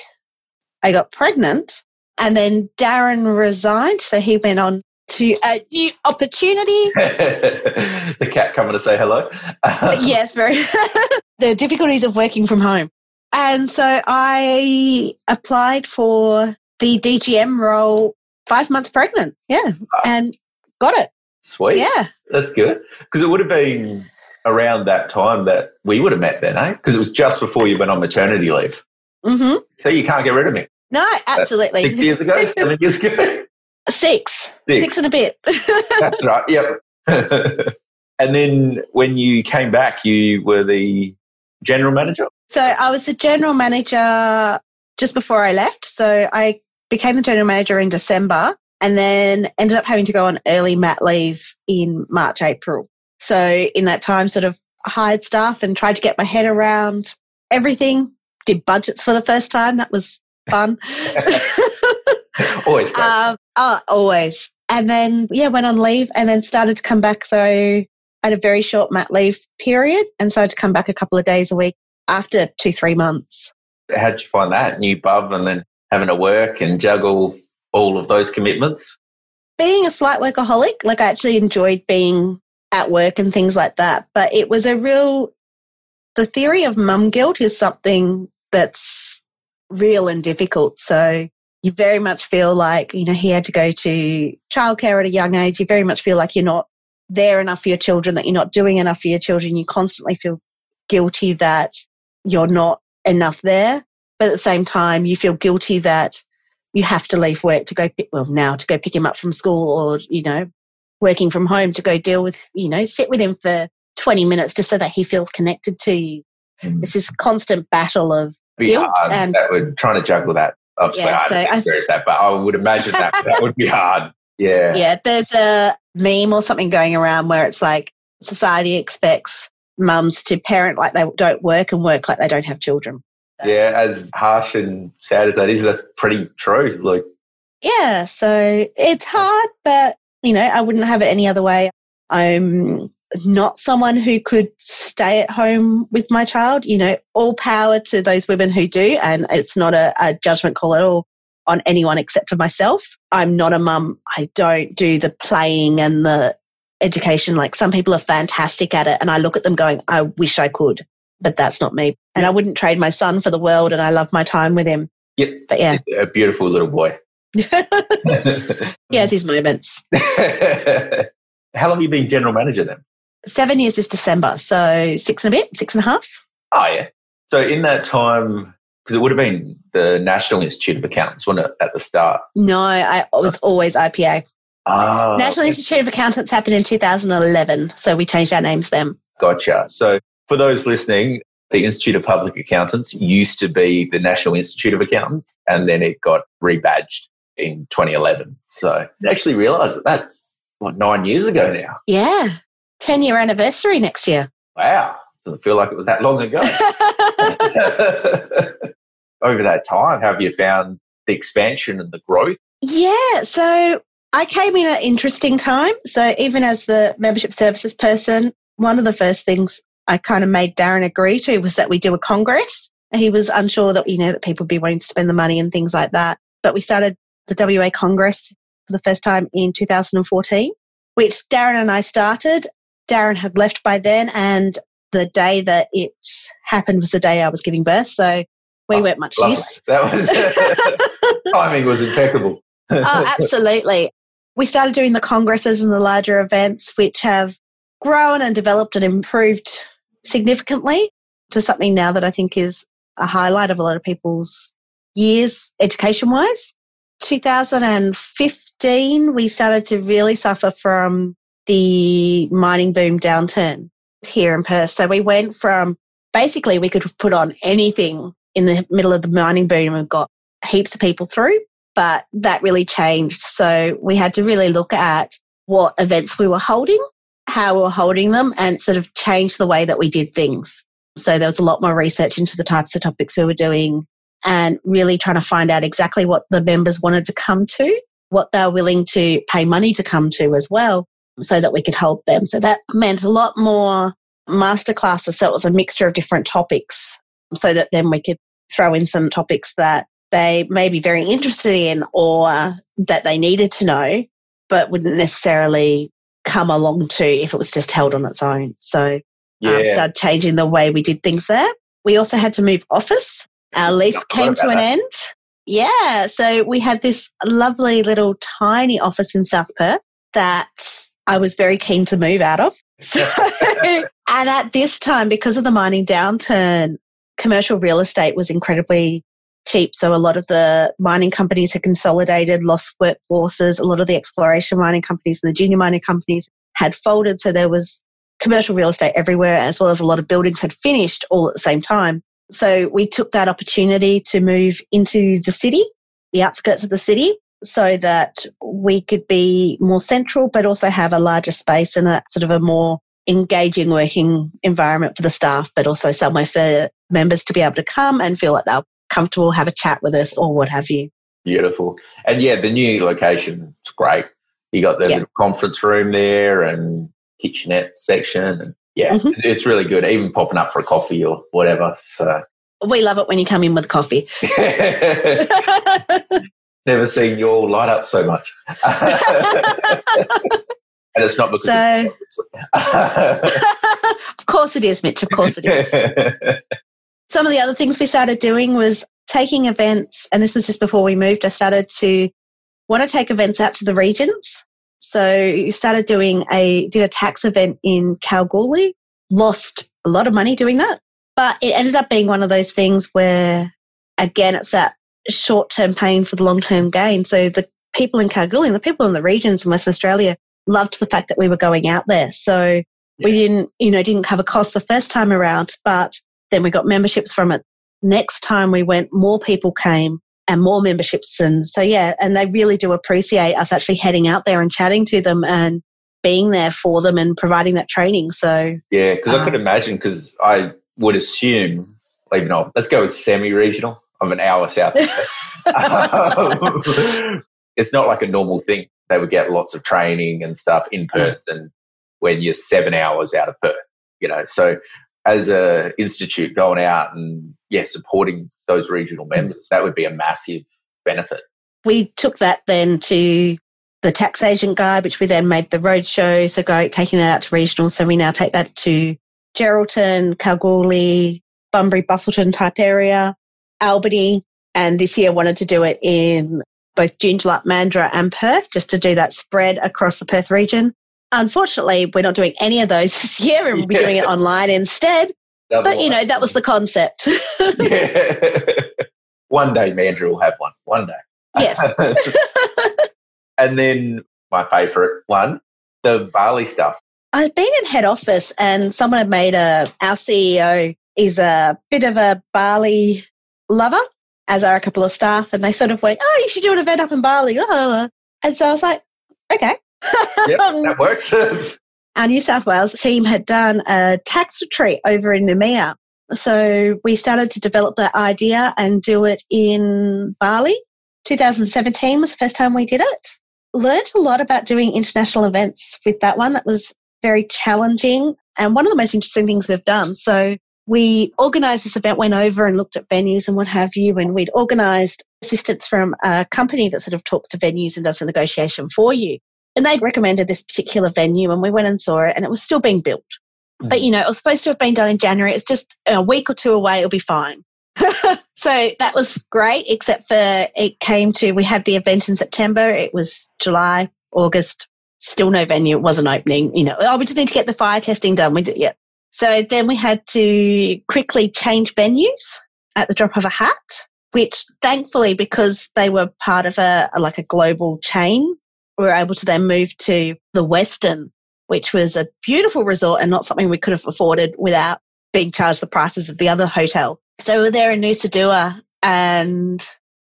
I got pregnant, and then Darren resigned. So he went on to a new opportunity. the cat coming to say hello. yes, very. the difficulties of working from home. And so I applied for the DGM role five months pregnant. Yeah. And got it. Sweet. Yeah. That's good. Because it would have been around that time that we would have met then, eh? Because it was just before you went on maternity leave. hmm So you can't get rid of me. No, absolutely. Six years ago, seven years ago. Six. Six. Six and a bit. That's right. Yep. and then when you came back, you were the general manager. So I was the general manager just before I left. So I became the general manager in December and then ended up having to go on early mat leave in March, April. So in that time, sort of hired staff and tried to get my head around everything, did budgets for the first time. That was fun. Always great. um, oh, always. And then, yeah, went on leave and then started to come back. So I had a very short mat leave period and started to come back a couple of days a week after two, three months. How'd you find that? New bub and then having to work and juggle all of those commitments? Being a slight workaholic, like I actually enjoyed being at work and things like that. But it was a real, the theory of mum guilt is something that's real and difficult. So you very much feel like, you know, he had to go to childcare at a young age. You very much feel like you're not there enough for your children, that you're not doing enough for your children. You constantly feel guilty that you're not enough there. But at the same time, you feel guilty that you have to leave work to go pick, well, now to go pick him up from school or, you know, working from home to go deal with, you know, sit with him for 20 minutes just so that he feels connected to you. Mm. It's this constant battle of Guilt hard. and- that would trying to juggle that. Obviously, Yeah, I so don't I- that, but I would imagine that that would be hard. Yeah. Yeah, there's a meme or something going around where it's like society expects mums to parent like they don't work and work like they don't have children. Yeah, as harsh and sad as that is, that's pretty true. Like, Yeah, so it's hard, but you know, I wouldn't have it any other way. I'm not someone who could stay at home with my child. You know, all power to those women who do, and it's not a, a judgment call at all on anyone except for myself. I'm not a mum. I don't do the playing and the education. Like some people are fantastic at it, and I look at them going, I wish I could, but that's not me. And I wouldn't trade my son for the world, and I love my time with him. Yep. But yeah, a beautiful little boy. he has his moments. How long have you been general manager then? seven years this December, so six and a bit, six and a half. Oh, yeah. So in that time, because it would have been the National Institute of Accountants, wasn't it, at the start? No, I was always IPA. Ah, National Institute of Accountants happened in 2011, so we changed our names then. Gotcha. So for those listening, the Institute of Public Accountants used to be the National Institute of Accountants, and then it got rebadged in 2011. So I actually realised that that's what nine years ago now. Yeah, 10 year anniversary next year. Wow, doesn't feel like it was that long ago. Over that time, have you found the expansion and the growth? yeah, so I came in at an interesting time. So even as the membership services person, one of the first things I kind of made Darren agree to was that we do a congress. He was unsure that, you know, that people would be wanting to spend the money and things like that. But we started the WA Congress for the first time in 2014, which Darren and I started. Darren had left by then and the day that it happened was the day I was giving birth. So we Oh, weren't much Lovely. use. That was timing was impeccable. oh, absolutely. We started doing the congresses and the larger events, which have grown and developed and improved significantly to something now that I think is a highlight of a lot of people's years education wise. 2015, we started to really suffer from the mining boom downturn here in Perth. So we went from basically we could put on anything in the middle of the mining boom and got heaps of people through but that really changed. So we had to really look at what events we were holding, how we were holding them, and sort of change the way that we did things. So there was a lot more research into the types of topics we were doing and really trying to find out exactly what the members wanted to come to, what they were willing to pay money to come to as well, so that we could hold them. So that meant a lot more masterclasses. So it was a mixture of different topics so that then we could throw in some topics that they may be very interested in or that they needed to know, but wouldn't necessarily come along to if it was just held on its own. So Yeah. um, started changing the way we did things there. We also had to move office. Our lease came to an that. end. Yeah. So we had this lovely little tiny office in South Perth that I was very keen to move out of. So And at this time, because of the mining downturn, commercial real estate was incredibly cheap. So a lot of the mining companies had consolidated, lost workforces. A lot of the exploration mining companies and the junior mining companies had folded. So there was commercial real estate everywhere, as well as a lot of buildings had finished all at the same time. So we took that opportunity to move into the city, the outskirts of the city, so that we could be more central, but also have a larger space and a sort of a more engaging working environment for the staff, but also somewhere for members to be able to come and feel like they're comfortable, have a chat with us or what have you. Beautiful. And yeah, the new location is great. You got the Yeah. conference room there and kitchenette section. And yeah, Mhm. it's really good. Even popping up for a coffee or whatever. So We love it when you come in with coffee. never seen you all light up so much. and it's not because so, of course it is, Mitch. Of course it is. Some of the other things we started doing was taking events, and this was just before we moved. I started to want to take events out to the regions. So started doing a did a tax event in Kalgoorlie. Lost a lot of money doing that, but it ended up being one of those things where, again, it's that short term pain for the long term gain. So the people in Kalgoorlie, and the people in the regions in West Australia, loved the fact that we were going out there. So we didn't, you know, didn't cover costs the first time around, but then we got memberships from it. Next time we went, more people came and more memberships. And so, yeah, and they really do appreciate us actually heading out there and chatting to them and being there for them and providing that training. So, yeah, because I could Um, imagine, because I would assume, even off, let's go with semi regional. I'm an hour south. it's not like a normal thing. They would get lots of training and stuff in person when you're seven hours out of Perth, you know. So as a institute going out and yeah, supporting those regional members, that would be a massive benefit. we took that then to the tax agent guide, which we then made the roadshow. So go taking that out to regional. So we now take that to Geraldton, Kalgoorlie, Bunbury, Busselton type area, Albany. And this year wanted to do it in both Joondalup, Mandurah and Perth just to do that spread across the Perth region. Unfortunately, we're not doing any of those this year and we'll be doing it online instead. But you know, that was the concept. yeah. one day Mandurah will have one. One day. yes. and then my favourite one, the Bali stuff. I've been in head office and someone had made a, our CEO is a bit of a Bali lover, as are a couple of staff. And they sort of went, Oh, you should do an event up in Bali. And so I was like, Okay. Yep, that works. our New South Wales team had done a tax retreat over in Noumea. So we started to develop that idea and do it in Bali. 2017 was the first time we did it. Learned a lot about doing international events with that one. That was very challenging and one of the most interesting things we've done. So we organized this event, went over and looked at venues and what have you, and we'd organized assistance from a company that sort of talks to venues and does the negotiation for you. And they'd recommended this particular venue and we went and saw it and it was still being built. Mm. But you know, it was supposed to have been done in January. It's just a week or two away. It'll be fine. so that was great, except for it came to, we had the event in September. It was July, August, still no venue. It wasn't opening, you know, oh, we just need to get the fire testing done. We did, yeah. So then we had to quickly change venues at the drop of a hat, which thankfully, because they were part of a, like a global chain, we were able to then move to the Westin, which was a beautiful resort and not something we could have afforded without being charged the prices of the other hotel. So we were there in Nusa Dua and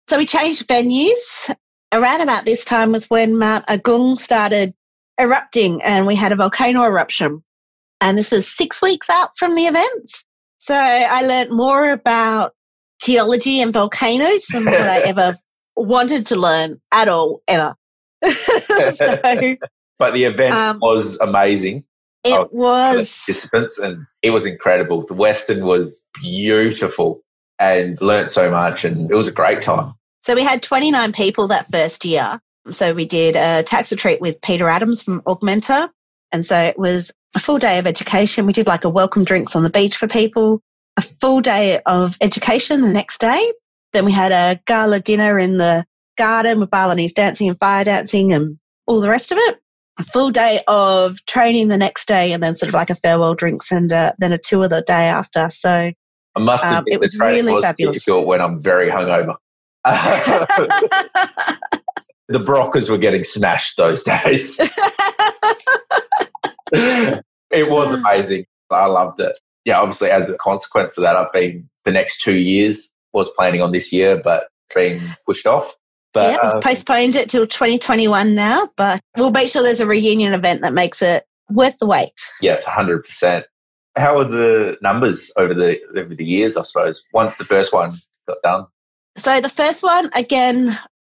so we changed venues. Around about this time was when Mount Agung started erupting and we had a volcano eruption. And this was six weeks out from the event. So I learned more about geology and volcanoes than what I ever wanted to learn at all, ever. so but the event Um, was amazing. it Oh, was, participants and it was incredible. The Westin was beautiful and learnt so much and it was a great time. so we had 29 people that first year. So we did a tax retreat with Peter Adams from Augmenta. And so it was a full day of education. We did like a welcome drinks on the beach for people, a full day of education the next day. Then we had a gala dinner in the garden with Balinese dancing and fire dancing and all the rest of it. a full day of training the next day and then sort of like a farewell drinks and uh, then a tour the day after. So I must Um, admit, it was really was fabulous. difficult when I'm very hungover. the Brockers were getting smashed those days. it was amazing. I loved it. Yeah, obviously, as a consequence of that, I've been the next two years was planning on this year, but being pushed off. But yeah, we've um, postponed it till 2021 now, but we'll make sure there's a reunion event that makes it worth the wait. yes, hundred percent. How are the numbers over the over the years? I suppose once the first one got done. So the first one, again,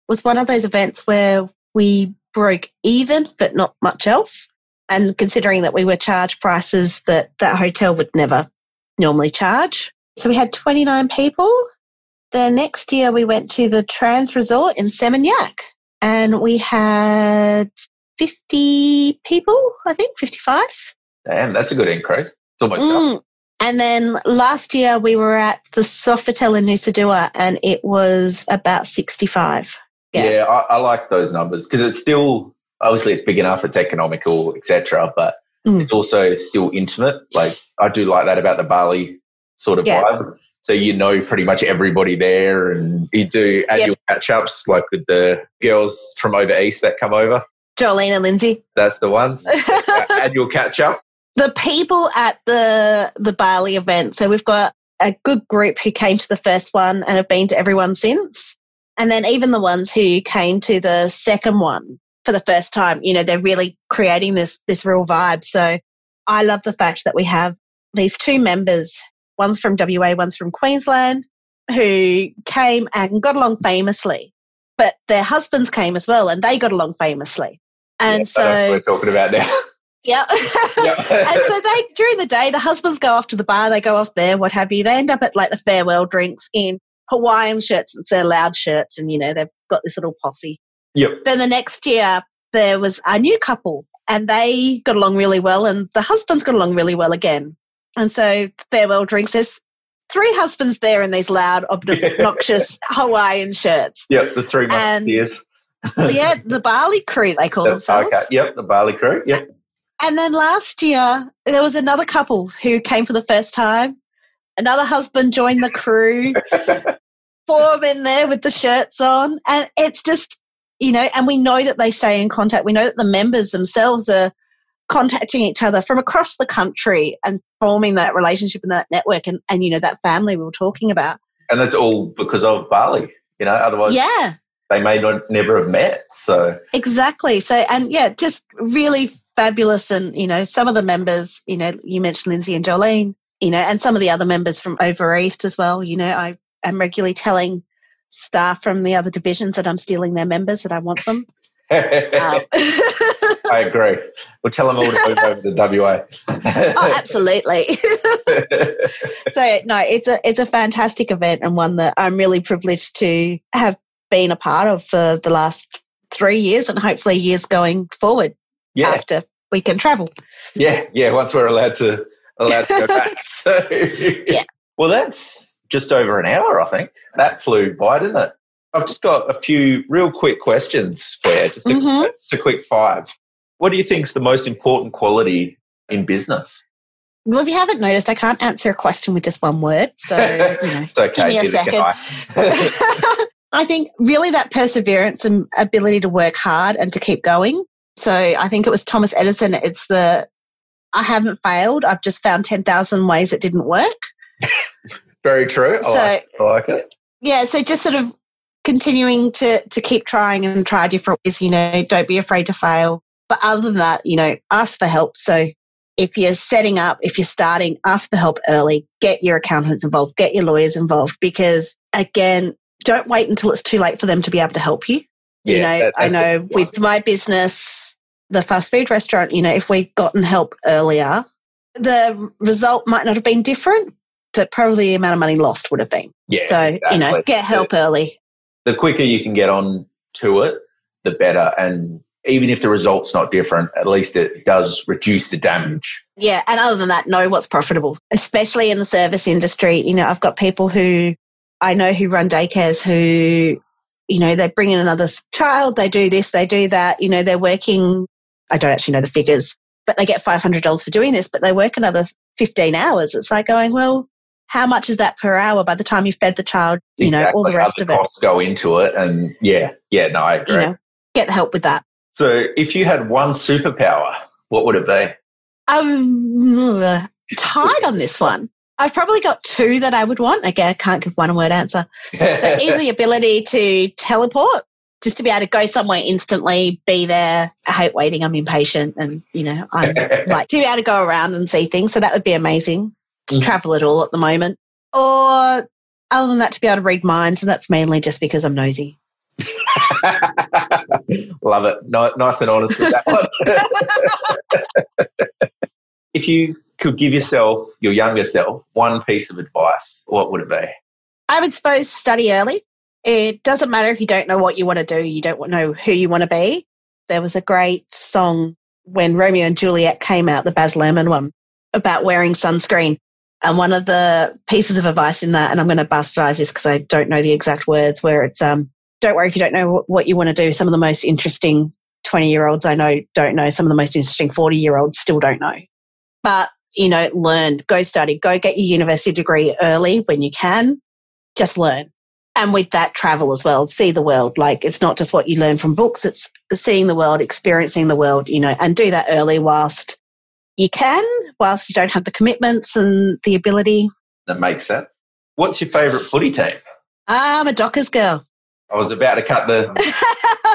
was one of those events where we broke even, but not much else. And considering that we were charged prices that that hotel would never normally charge. So we had 29 people. The next year we went to the Trans Resort in Seminyak and we had 50 people, I think, 55. Damn, that's a good increase. It's almost. Mm. And then last year we were at the Sofitel in Nusa Dua and it was about 65. Yeah, Yeah. I, I like those numbers because it's still obviously it's big enough, it's economical, etc. But Mm. it's also still intimate. Like I do like that about the Bali sort of Yeah. vibe. So you know pretty much everybody there, and you do annual catch ups like with the girls from over east that come over. Jolene and Lindsay. That's the ones. Annual catch up. the people at the the Bali event. So we've got a good group who came to the first one and have been to everyone since. And then even the ones who came to the second one for the first time, you know, they're really creating this this real vibe. So I love the fact that we have these two members, one's from WA, one's from Queensland, who came and got along famously. But their husbands came as well and they got along famously. And Yeah, so I know what we're talking about now. yeah. Yeah. and so they during the day the husbands go off to the bar they go off there what have you they end up at like the farewell drinks in hawaiian shirts and their loud shirts and you know they've got this little posse yep. then the next year there was a new couple and they got along really well and the husbands got along really well again and so farewell drinks there's three husbands there in these loud obnoxious hawaiian shirts Yep. The three musketeers. yeah the Bali crew they call The- themselves okay. Yep. The Bali crew. Yep. And then last year, there was another couple who came for the first time. Another husband joined the crew, four of them there with the shirts on. And it's just, you know, and we know that they stay in contact. We know that the members themselves are contacting each other from across the country and forming that relationship and that network and, and you know, that family we were talking about. and that's all because of Bali. You know, otherwise Yeah. they may not never have met. So Exactly. So, and yeah, just really fabulous. And, you know, some of the members, you know, you mentioned Lindsay and Jolene, you know, and some of the other members from over East as well. You know, I am regularly telling staff from the other divisions that I'm stealing their members, that I want them. Um, I agree. We'll tell them all to move over to WA. oh, absolutely. so, no, it's a, it's a fantastic event and one that I'm really privileged to have been a part of for the last three years and hopefully years going forward yeah, after we can travel. yeah, yeah. Once we're allowed to allowed to go back. So Yeah. Well, that's just over an hour. I think that flew by, didn't it? I've just got a few real quick questions for you. Just a, Mhm. just a quick five. What do you think is the most important quality in business? Well, if you haven't noticed, I can't answer a question with just one word. So, you know, It's okay. give me a can I. I think really that perseverance and ability to work hard and to keep going. So I think it was Thomas Edison. It's the, I haven't failed. I've just found 10,000 ways it didn't work. Very true. I, So- like, I like it. Yeah. So just sort of continuing to, to keep trying and try different ways, you know, don't be afraid to fail. But other than that, you know, ask for help. So if you're setting up, if you're starting, ask for help early, get your accountants involved, get your lawyers involved, because again, don't wait until it's too late for them to be able to help you. you know, that- I know with my business, the fast food restaurant, you know, if we'd gotten help earlier, the result might not have been different, but probably the amount of money lost would have been. Yeah, so, you know, get help early. The quicker you can get on to it, the better. And even if the result's not different, at least it does reduce the damage. Yeah. And other than that, know what's profitable, especially in the service industry. You know, I've got people who I know who run daycares who, you know, they bring in another child, they do this, they do that, you know, they're working I don't actually know the figures, but they get $500 for doing this, but they work another 15 hours. It's like going, well, how much is that per hour by the time you fed the child, you exactly. know, all the rest Other of costs it? go into it. And yeah, yeah, no, I agree. You know, get help with that. So if you had one superpower, what would it be? Um, tied on this one. I've probably got two that I would want. Again, I can't give one word answer. so either the ability to teleport, just to be able to go somewhere instantly, be there. I hate waiting. I'm impatient, and you know, I'm like to be able to go around and see things. So that would be amazing to mm. travel at all at the moment. Or other than that, to be able to read minds, and that's mainly just because I'm nosy. Love it. nice and honest with that one. if you could give yourself, your younger self, one piece of advice, what would it be? I would suppose study early. It doesn't matter if you don't know what you want to do, you don't know who you want to be. There was a great song when Romeo and Juliet came out, the Baz Luhrmann one, about wearing sunscreen. And one of the pieces of advice in that, and I'm going to bastardize this because I don't know the exact words, where it's um, don't worry if you don't know what you want to do. Some of the most interesting 20 year olds I know don't know. Some of the most interesting 40 year olds still don't know. But, you know, learn, go study, go get your university degree early when you can. Just learn. And with that, travel as well, see the world. Like it's not just what you learn from books, it's seeing the world, experiencing the world, you know, and do that early whilst you can, whilst you don't have the commitments and the ability. That makes sense. What's your favourite footy team? I'm a Dockers girl. I was about to cut the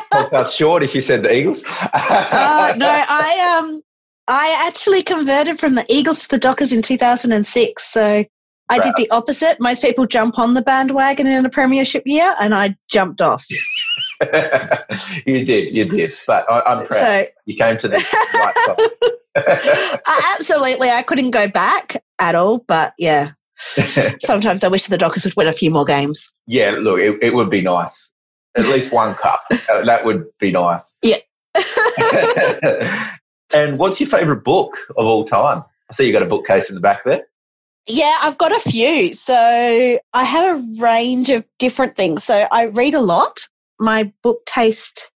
podcast short if you said the Eagles. uh, no, I um, I actually converted from the Eagles to the Dockers in 2006. So I right. did the opposite. Most people jump on the bandwagon in a premiership year, and I jumped off. you did, you did. But I, am proud. So, you came to the right I, absolutely, I couldn't go back at all. But yeah, sometimes I wish the Dockers would win a few more games. Yeah, look, it, it would be nice. At least one cup. Uh, that would be nice. Yeah. and what's your favourite book of all time? I see you got a bookcase in the back there. Yeah, I've got a few. So I have a range of different things. So I read a lot. My book taste,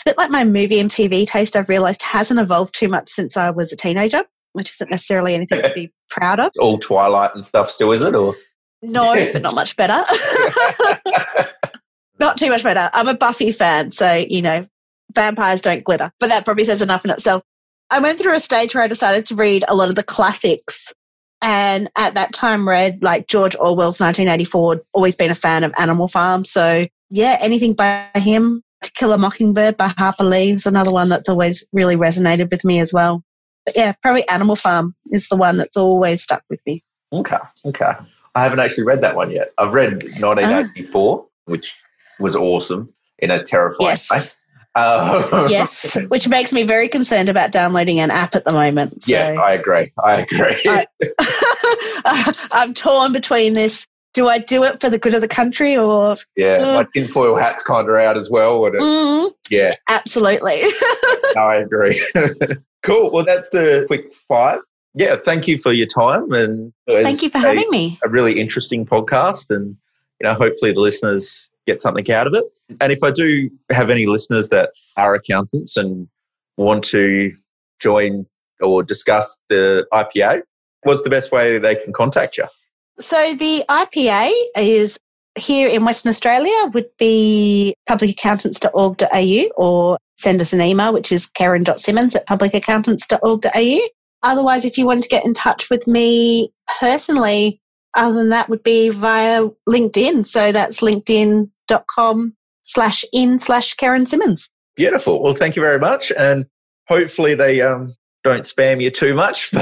it's a bit like my movie and TV taste, I've realised hasn't evolved too much since I was a teenager which isn't necessarily anything to be proud of. All Twilight and stuff still, is it? Or no, but not much better. not too much better. I'm a Buffy fan, so you know, vampires don't glitter, but that probably says enough in itself. I went through a stage where I decided to read a lot of the classics, and at that time read like George Orwell's 1984. Always been a fan of Animal Farm, so yeah, anything by him. To Kill a Mockingbird by Harper Lee is another one that's always really resonated with me as well. But yeah, probably Animal Farm is the one that's always stuck with me. Okay, okay. I haven't actually read that one yet. I've read 1984, oh. which was awesome in a terrifying yes. way. Uh, yes, which makes me very concerned about downloading an app at the moment. So yeah, I agree. I agree. I, am torn between this. Do I do it for the good of the country or? Yeah, uh, my tinfoil hat's kind of out as well. Mm, yeah, absolutely. I agree. Cool. Well, that's the quick five. Yeah, thank you for your time and thank you for a, having me. A really interesting podcast, and you know, hopefully the listeners get something out of it. And if I do have any listeners that are accountants and want to join or discuss the IPA, what's the best way they can contact you? So the IPA is here in Western Australia would be publicaccountants.org.au or send us an email, which is karen.simmons at publicaccountants.org.au. Otherwise, if you wanted to get in touch with me personally, other than that would be via LinkedIn. So that's linkedin.com slash in slash Karen Simmons. Beautiful. Well, thank you very much. And hopefully they um, don't spam you too much.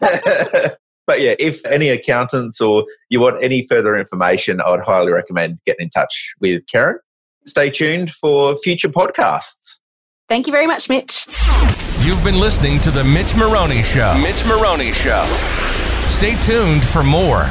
But, but yeah, if any accountants or you want any further information, I would highly recommend getting in touch with Karen stay tuned for future podcasts. Thank you very much, Mitch. You've been listening to The Mitch Maroney Show. Mitch Maroney Show. Stay tuned for more.